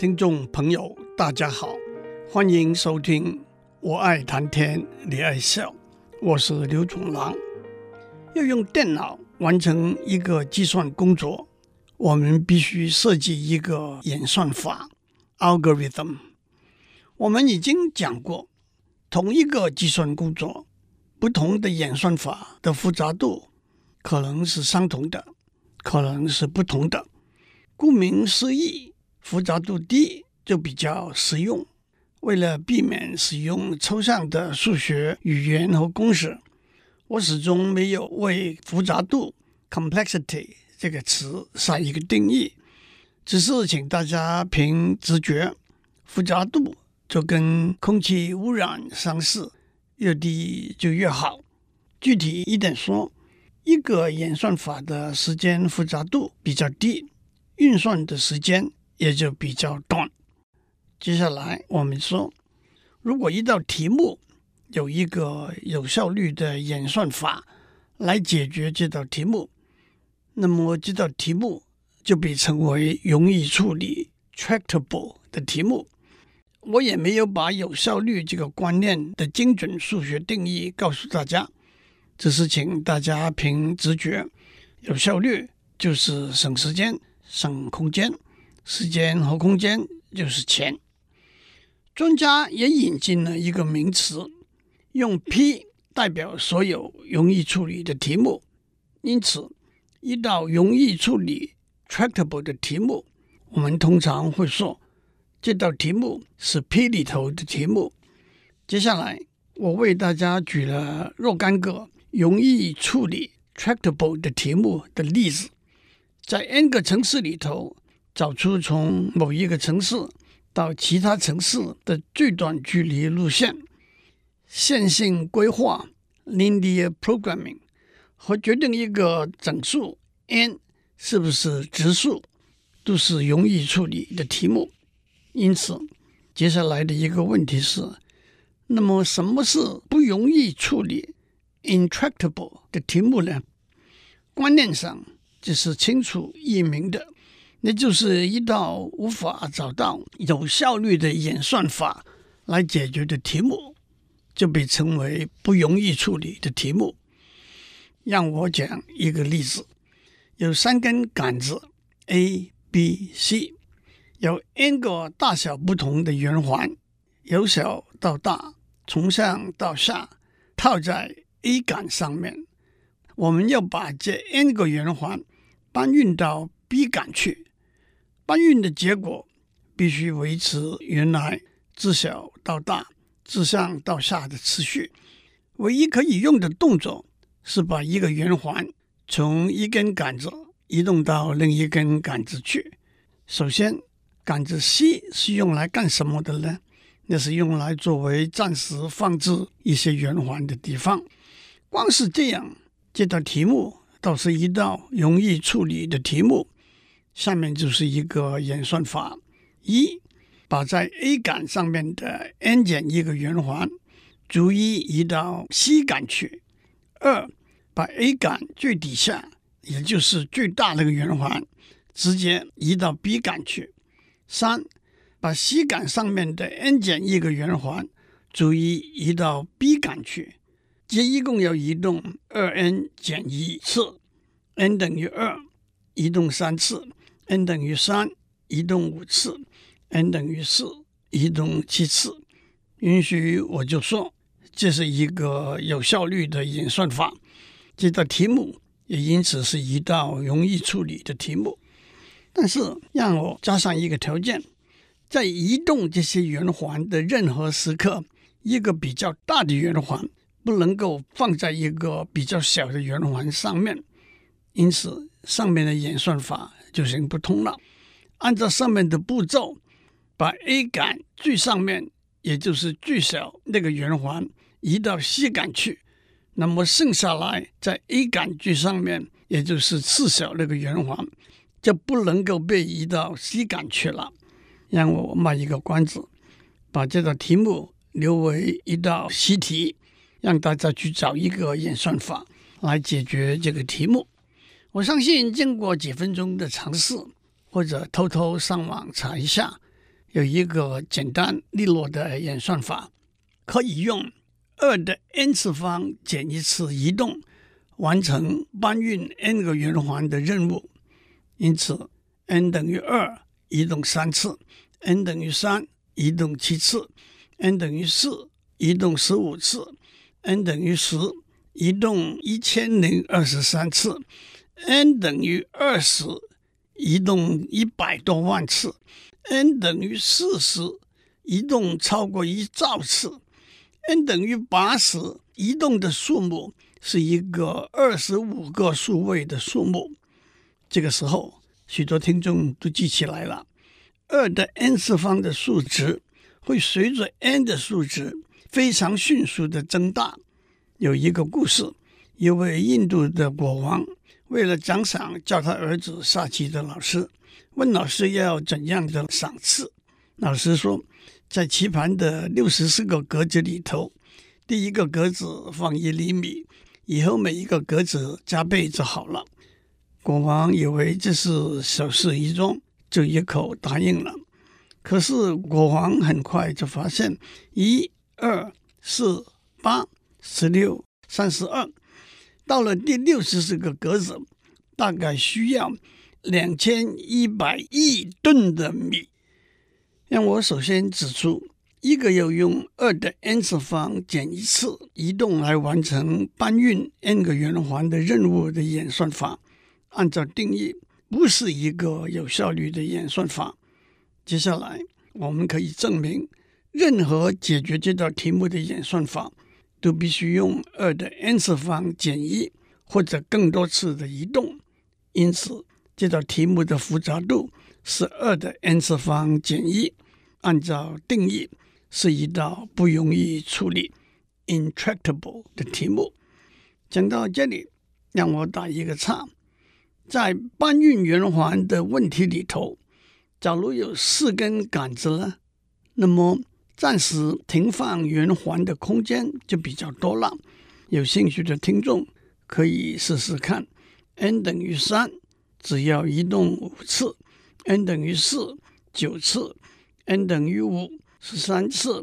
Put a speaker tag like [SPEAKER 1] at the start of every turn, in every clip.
[SPEAKER 1] 听众朋友，大家好，欢迎收听《我爱谈天，你爱笑》，我是刘总郎。要用电脑完成一个计算工作，我们必须设计一个演算法 （algorithm）。我们已经讲过，同一个计算工作，不同的演算法的复杂度可能是相同的，可能是不同的。顾名思义。复杂度低就比较实用。为了避免使用抽象的数学语言和公式，我始终没有为复杂度 （complexity） 这个词下一个定义，只是请大家凭直觉，复杂度就跟空气污染相似，越低就越好。具体一点说，一个演算法的时间复杂度比较低，运算的时间。也就比较短。接下来我们说，如果一道题目有一个有效率的演算法来解决这道题目，那么这道题目就被称为容易处理 （tractable） 的题目。我也没有把有效率这个观念的精准数学定义告诉大家，只是请大家凭直觉，有效率就是省时间、省空间。时间和空间就是钱。专家也引进了一个名词，用 P 代表所有容易处理的题目。因此，一道容易处理 （tractable） 的题目，我们通常会说这道题目是 P 里头的题目。接下来，我为大家举了若干个容易处理 （tractable） 的题目的例子，在 n 个城市里头。找出从某一个城市到其他城市的最短距离路线，线性规划 （linear programming） 和决定一个整数 n 是不是质数，都是容易处理的题目。因此，接下来的一个问题是：那么什么是不容易处理 （intractable） 的题目呢？观念上这是清楚易明的。那就是一道无法找到有效率的演算法来解决的题目，就被称为不容易处理的题目。让我讲一个例子：有三根杆子 A、B、C，有 n 个大小不同的圆环，由小到大，从上到下套在 A 杆上面。我们要把这 n 个圆环搬运到 B 杆去。搬运的结果必须维持原来自小到大、自上到下的次序。唯一可以用的动作是把一个圆环从一根杆子移动到另一根杆子去。首先，杆子 C 是用来干什么的呢？那是用来作为暂时放置一些圆环的地方。光是这样，这道题目倒是一道容易处理的题目。下面就是一个演算法：一，把在 A 杆上面的 n 减一个圆环逐一移到 C 杆去；二，把 A 杆最底下，也就是最大那个圆环，直接移到 B 杆去；三，把 C 杆上面的 n 减一个圆环逐一移到 B 杆去。这一共要移动二 n 减一次，n 等于二，移动三次。N 等于三，移动五次；n 等于四，移动七次。允许我就说，这是一个有效率的演算法。这道题目也因此是一道容易处理的题目。但是，让我加上一个条件：在移动这些圆环的任何时刻，一个比较大的圆环不能够放在一个比较小的圆环上面。因此，上面的演算法。就行不通了。按照上面的步骤，把 A 杆最上面，也就是最小那个圆环移到 C 杆去，那么剩下来在 A 杆最上面，也就是次小那个圆环，就不能够被移到 C 杆去了。让我卖一个关子，把这道题目留为一道习题，让大家去找一个演算法来解决这个题目。我相信，经过几分钟的尝试，或者偷偷上网查一下，有一个简单利落的演算法，可以用二的 n 次方减一次移动，完成搬运 n 个圆环的任务。因此，n 等于二移动三次，n 等于三移动七次，n 等于四移动十五次，n 等于十移动一千零二十三次，n 等于二十移动一百多万次。n 等于四十，移动超过一兆次；n 等于八十，移动的数目是一个二十五个数位的数目。这个时候，许多听众都记起来了：二的 n 次方的数值会随着 n 的数值非常迅速的增大。有一个故事，一位印度的国王为了奖赏教他儿子下棋的老师。问老师要怎样的赏赐？老师说，在棋盘的六十四个格子里头，第一个格子放一厘米，以后每一个格子加倍就好了。国王以为这是小事一桩，就一口答应了。可是国王很快就发现，一、二、四、八、十六、三十二，到了第六十四个格子，大概需要。两千一百亿吨的米，让我首先指出一个要用二的 n 次方减一次移动来完成搬运 n 个圆环的任务的演算法，按照定义不是一个有效率的演算法。接下来我们可以证明，任何解决这道题目的演算法都必须用二的 n 次方减一或者更多次的移动，因此。这道题目的复杂度是二的 n 次方减一，按照定义是一道不容易处理 （intractable） 的题目。讲到这里，让我打一个岔。在搬运圆环的问题里头，假如有四根杆子呢，那么暂时停放圆环的空间就比较多了。有兴趣的听众可以试试看，n 等于三。只要移动五次，n 等于四九次，n 等于五十三次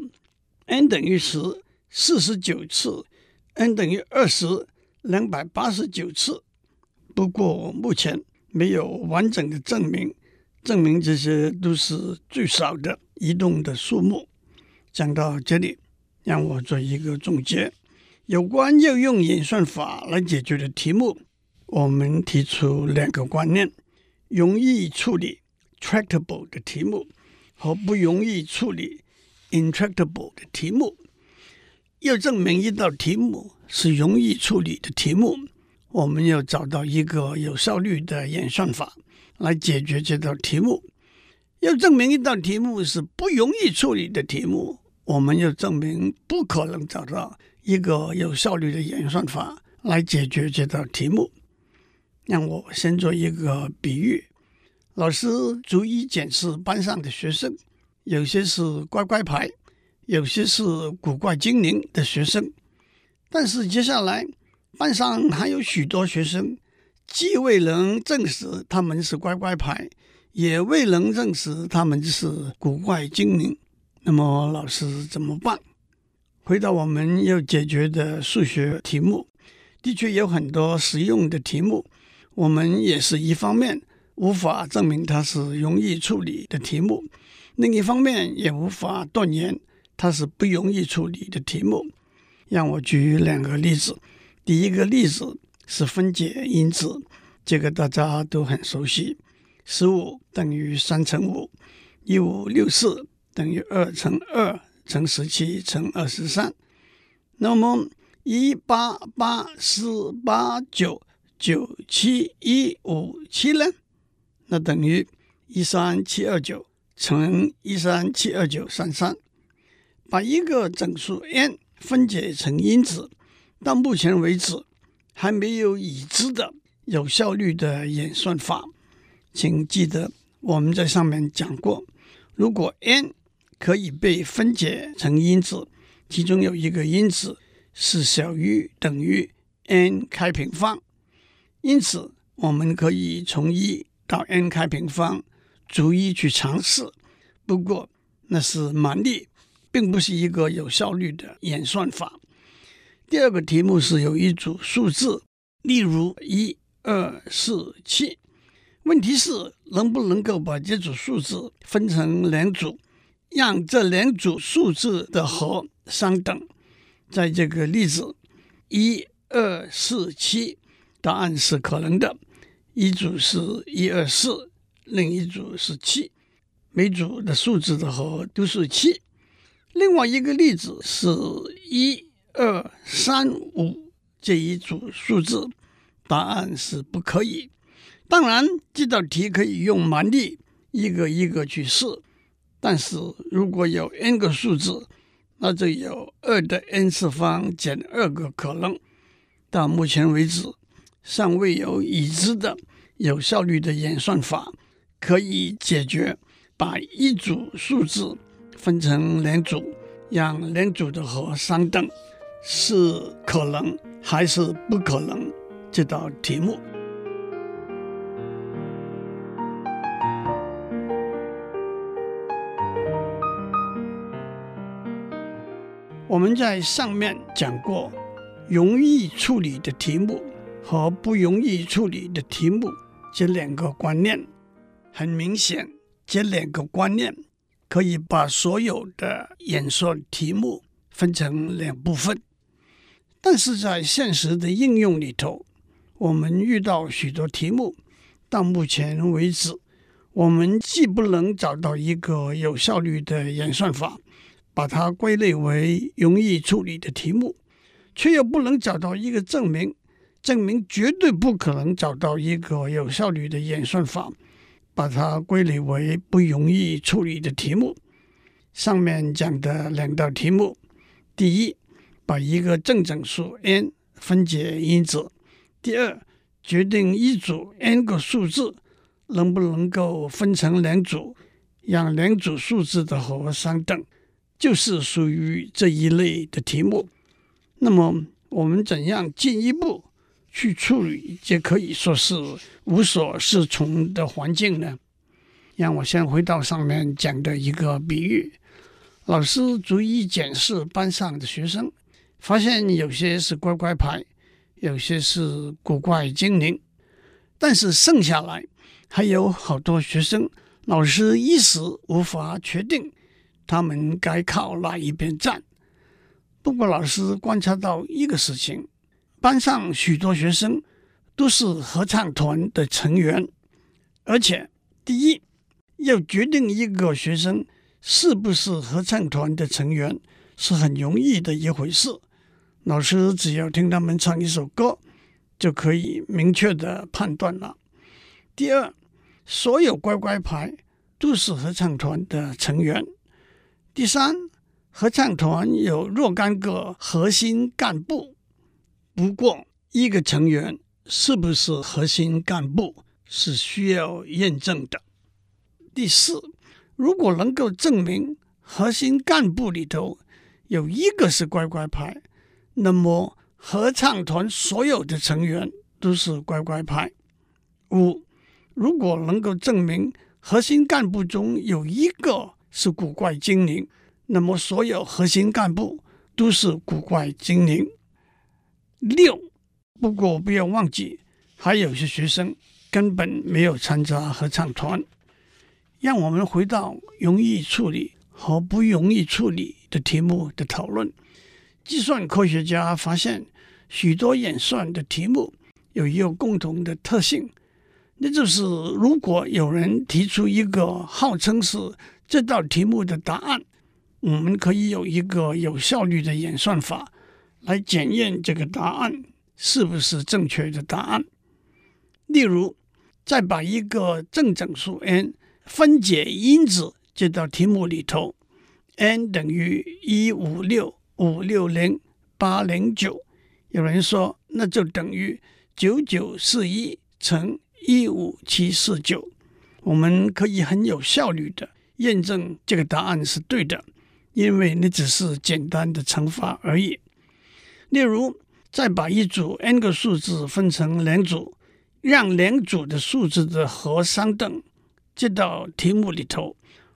[SPEAKER 1] ，n 等于十四十九次，n 等于二十两百八十九次。不过目前没有完整的证明，证明这些都是最少的移动的数目。讲到这里，让我做一个总结：有关要用演算法来解决的题目。我们提出两个观念：容易处理 （tractable） 的题目和不容易处理 （intractable） 的题目。要证明一道题目是容易处理的题目，我们要找到一个有效率的演算法来解决这道题目。要证明一道题目是不容易处理的题目，我们要证明不可能找到一个有效率的演算法来解决这道题目。让我先做一个比喻：老师逐一检视班上的学生，有些是乖乖牌，有些是古怪精灵的学生。但是接下来，班上还有许多学生，既未能证实他们是乖乖牌，也未能证实他们是古怪精灵。那么老师怎么办？回到我们要解决的数学题目，的确有很多实用的题目。我们也是一方面无法证明它是容易处理的题目，另一方面也无法断言它是不容易处理的题目。让我举两个例子。第一个例子是分解因子，这个大家都很熟悉：十五等于三乘五，一五六四等于二乘二乘十七乘二十三。那么一八八四八九。九七一五七呢？那等于一三七二九乘一三七二九三三。把一个整数 n 分解成因子，到目前为止还没有已知的有效率的演算法。请记得我们在上面讲过，如果 n 可以被分解成因子，其中有一个因子是小于等于 n 开平方。因此，我们可以从一到 n 开平方逐一去尝试。不过，那是蛮力，并不是一个有效率的演算法。第二个题目是有一组数字，例如一二四七，问题是能不能够把这组数字分成两组，让这两组数字的和相等。在这个例子，一二四七，答案是可能的，一组是一二四，另一组是七，每组的数字的和都是七。另外一个例子是一二三五这一组数字，答案是不可以。当然，这道题可以用蛮力一个一个去试，但是如果有 n 个数字，那就有二的 n 次方减二个可能。到目前为止，尚未有已知的有效率的演算法可以解决把一组数字分成两组，让两组的和相等，是可能还是不可能？这道题目。我们在上面讲过，容易处理的题目和不容易处理的题目这两个观念。很明显，这两个观念可以把所有的演算题目分成两部分。但是在现实的应用里头，我们遇到许多题目，到目前为止，我们既不能找到一个有效率的演算法。把它归类为容易处理的题目，却又不能找到一个证明，证明绝对不可能找到一个有效率的演算法，把它归类为不容易处理的题目。上面讲的两道题目，第一，把一个正整数 n 分解因子；第二，决定一组 n 个数字能不能够分成两组，让两组数字的和相等。就是属于这一类的题目。那么，我们怎样进一步去处理这可以说是无所适从的环境呢？让我先回到上面讲的一个比喻：老师逐一检视班上的学生，发现有些是乖乖牌，有些是古怪精灵，但是剩下来还有好多学生，老师一时无法确定。他们该靠哪一边站？不过，老师观察到一个事情：班上许多学生都是合唱团的成员，而且，第一，要决定一个学生是不是合唱团的成员是很容易的一回事。老师只要听他们唱一首歌，就可以明确的判断了。第二，所有乖乖牌都是合唱团的成员。第三，合唱团有若干个核心干部，不过一个成员是不是核心干部是需要验证的。第四，如果能够证明核心干部里头有一个是乖乖牌，那么合唱团所有的成员都是乖乖牌。五，如果能够证明核心干部中有一个是古怪精灵，那么所有核心干部都是古怪精灵。六，不过不要忘记，还有些学生根本没有参加合唱团。让我们回到容易处理和不容易处理的题目的讨论。计算科学家发现，许多演算的题目有一个共同的特性，那就是如果有人提出一个号称是这道题目的答案，我们可以有一个有效率的演算法来检验这个答案是不是正确的答案。例如，再把一个正整数 n 分解因子这道题目里头，n 等于一五六五六零八零九，有人说那就等于九九四一乘一五七四九，我们可以很有效率的验证这个答案是对的。因为那只是简单的乘法而已。例如，再把一组 n 个数字分成两组，让两组的数字的和相等，这道题目里头，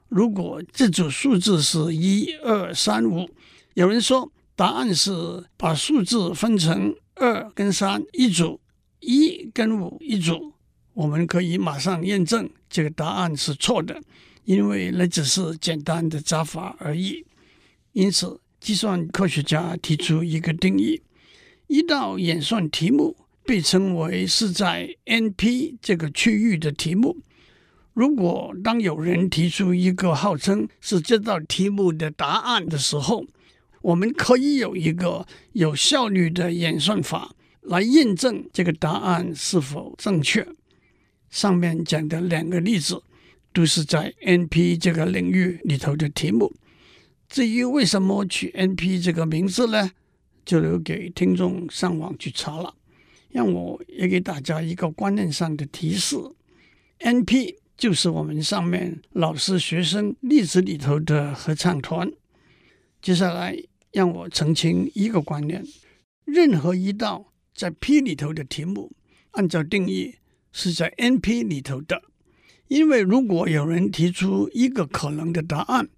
[SPEAKER 1] 如果这组数字是一二三五，有人说答案是把数字分成二跟三一组，一跟五一组，我们可以马上验证这个答案是错的，因为那只是简单的加法而已。因此，计算科学家提出一个定义：一道演算题目被称为是在 NP 这个区域的题目。如果当有人提出一个号称是这道题目的答案的时候，我们可以有一个有效率的演算法来验证这个答案是否正确。上面讲的两个例子都是在 NP 这个领域里头的题目。至于为什么取 NP 这个名字呢？就留给听众上网去查了。让我也给大家一个观念上的提示：NP。就是我们上面老师、学生例子里头的合唱团。接下来让我澄清一个观念：任何一道在 P 里头的题目，按照定义是在 NP 里头的。因为如果有人提出一个可能的答案，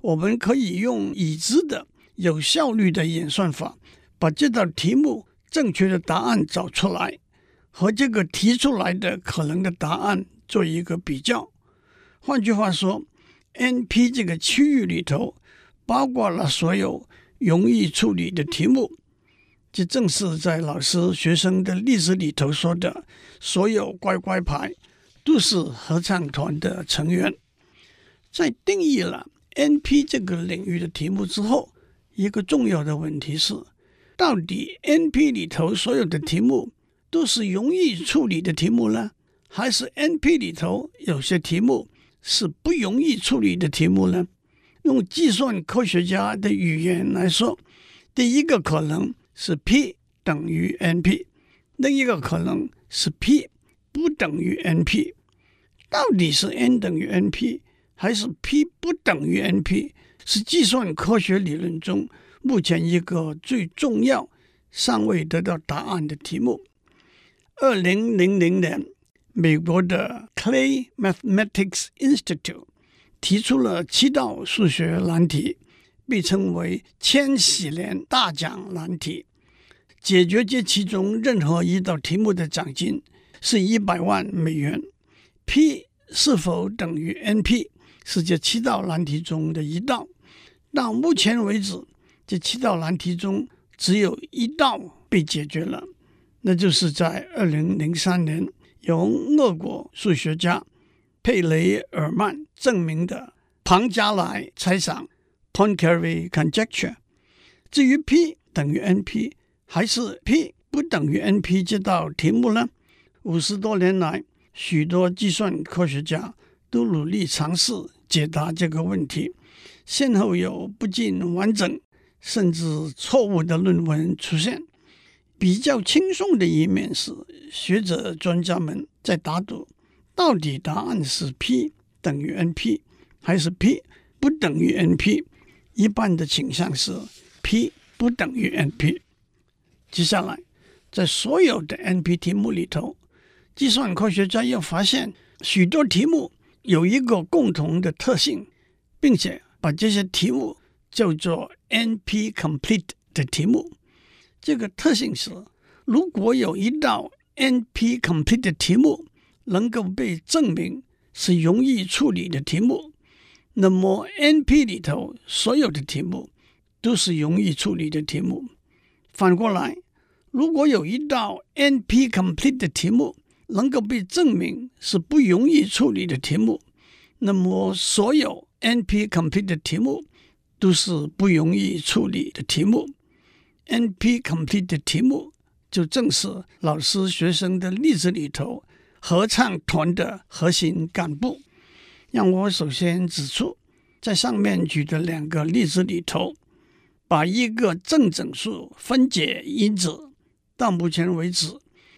[SPEAKER 1] 我们可以用已知的有效率的演算法，把这道题目正确的答案找出来，和这个提出来的可能的答案。做一个比较，换句话说，NP 这个区域里头包括了所有容易处理的题目，这正是在老师学生的例子里头说的，所有乖乖牌都是合唱团的成员。在定义了 NP 这个领域的题目之后，一个重要的问题是，到底 NP 里头所有的题目都是容易处理的题目呢？还是 NP 里头有些题目是不容易处理的题目呢？用计算科学家的语言来说，第一个可能是 P 等于 NP，另一个可能是 P 不等于 NP。到底是 N 等于 NP 还是 P 不等于 NP？是计算科学理论中目前一个最重要、尚未得到答案的题目。二零零零年。美国的 Clay Mathematics Institute 提出了七道数学难题，被称为“千禧年大奖难题”。解决这其中任何一道题目的奖金是一百万美元。P 是否等于 NP 是这七道难题中的一道。到目前为止，这七道难题中只有一道被解决了，那就是在二零零三年。由俄国数学家佩雷尔曼证明的庞加莱猜想 （Poincaré conjecture）。至于 P 等于 NP 还是 P 不等于 NP 这道题目呢？五十多年来，许多计算科学家都努力尝试解答这个问题，先后有不尽完整甚至错误的论文出现。比较轻松的一面是，学者专家们在打赌，到底答案是 P 等于 NP 还是 P 不等于 NP？一般的倾向是 P 不等于 NP。接下来，在所有的 NP 题目里头，计算科学家又发现许多题目有一个共同的特性，并且把这些题目叫做 NP complete 的题目。这个特性是，如果有一道 NP complete 的题目能够被证明是容易处理的题目，那么 NP 里头所有的题目都是容易处理的题目。反过来，如果有一道 NP complete 的题目能够被证明是不容易处理的题目，那么所有 NP complete 的题目都是不容易处理的题目。NP complete 的题目就正是老师学生的例子里头合唱团的核心干部。让我首先指出，在上面举的两个例子里头，把一个正整数分解因子，到目前为止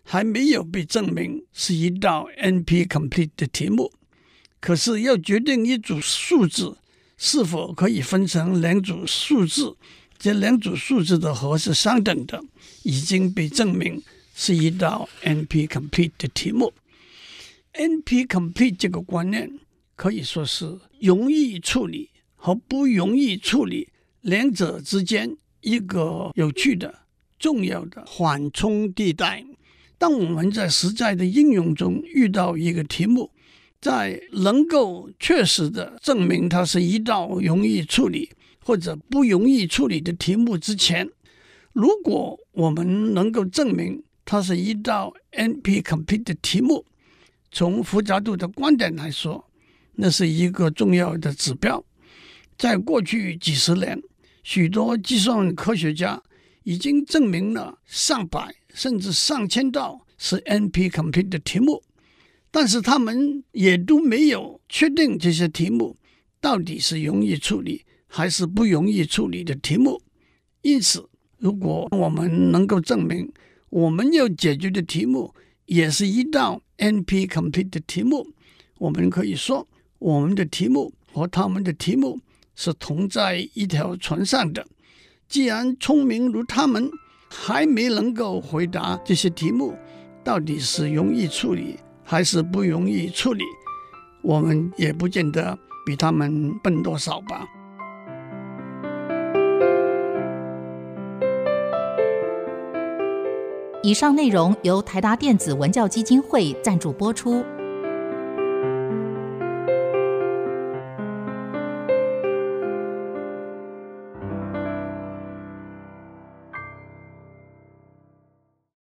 [SPEAKER 1] 还没有被证明是一道 NP complete 的题目。可是要决定一组数字是否可以分成两组数字。这两组数字的和是相等的，已经被证明是一道 NP complete 的题目。NP complete 这个观念可以说是容易处理和不容易处理两者之间一个有趣的、重要的缓冲地带。当我们在实在的应用中遇到一个题目，在能够确实的证明它是一道容易处理或者不容易处理的题目之前，如果我们能够证明它是一道 NP-complete 的题目，从复杂度的观点来说，那是一个重要的指标。在过去几十年，许多计算科学家已经证明了上百甚至上千道是 NP-complete 的题目，但是他们也都没有确定这些题目到底是容易处理还是不容易处理的题目。因此，如果我们能够证明我们要解决的题目也是一道 NP-complete 的题目，我们可以说我们的题目和他们的题目是同在一条船上的。既然聪明如他们，还没能够回答这些题目到底是容易处理还是不容易处理，我们也不见得比他们笨多少吧。
[SPEAKER 2] 以上内容由台达电子文教基金会赞助播出。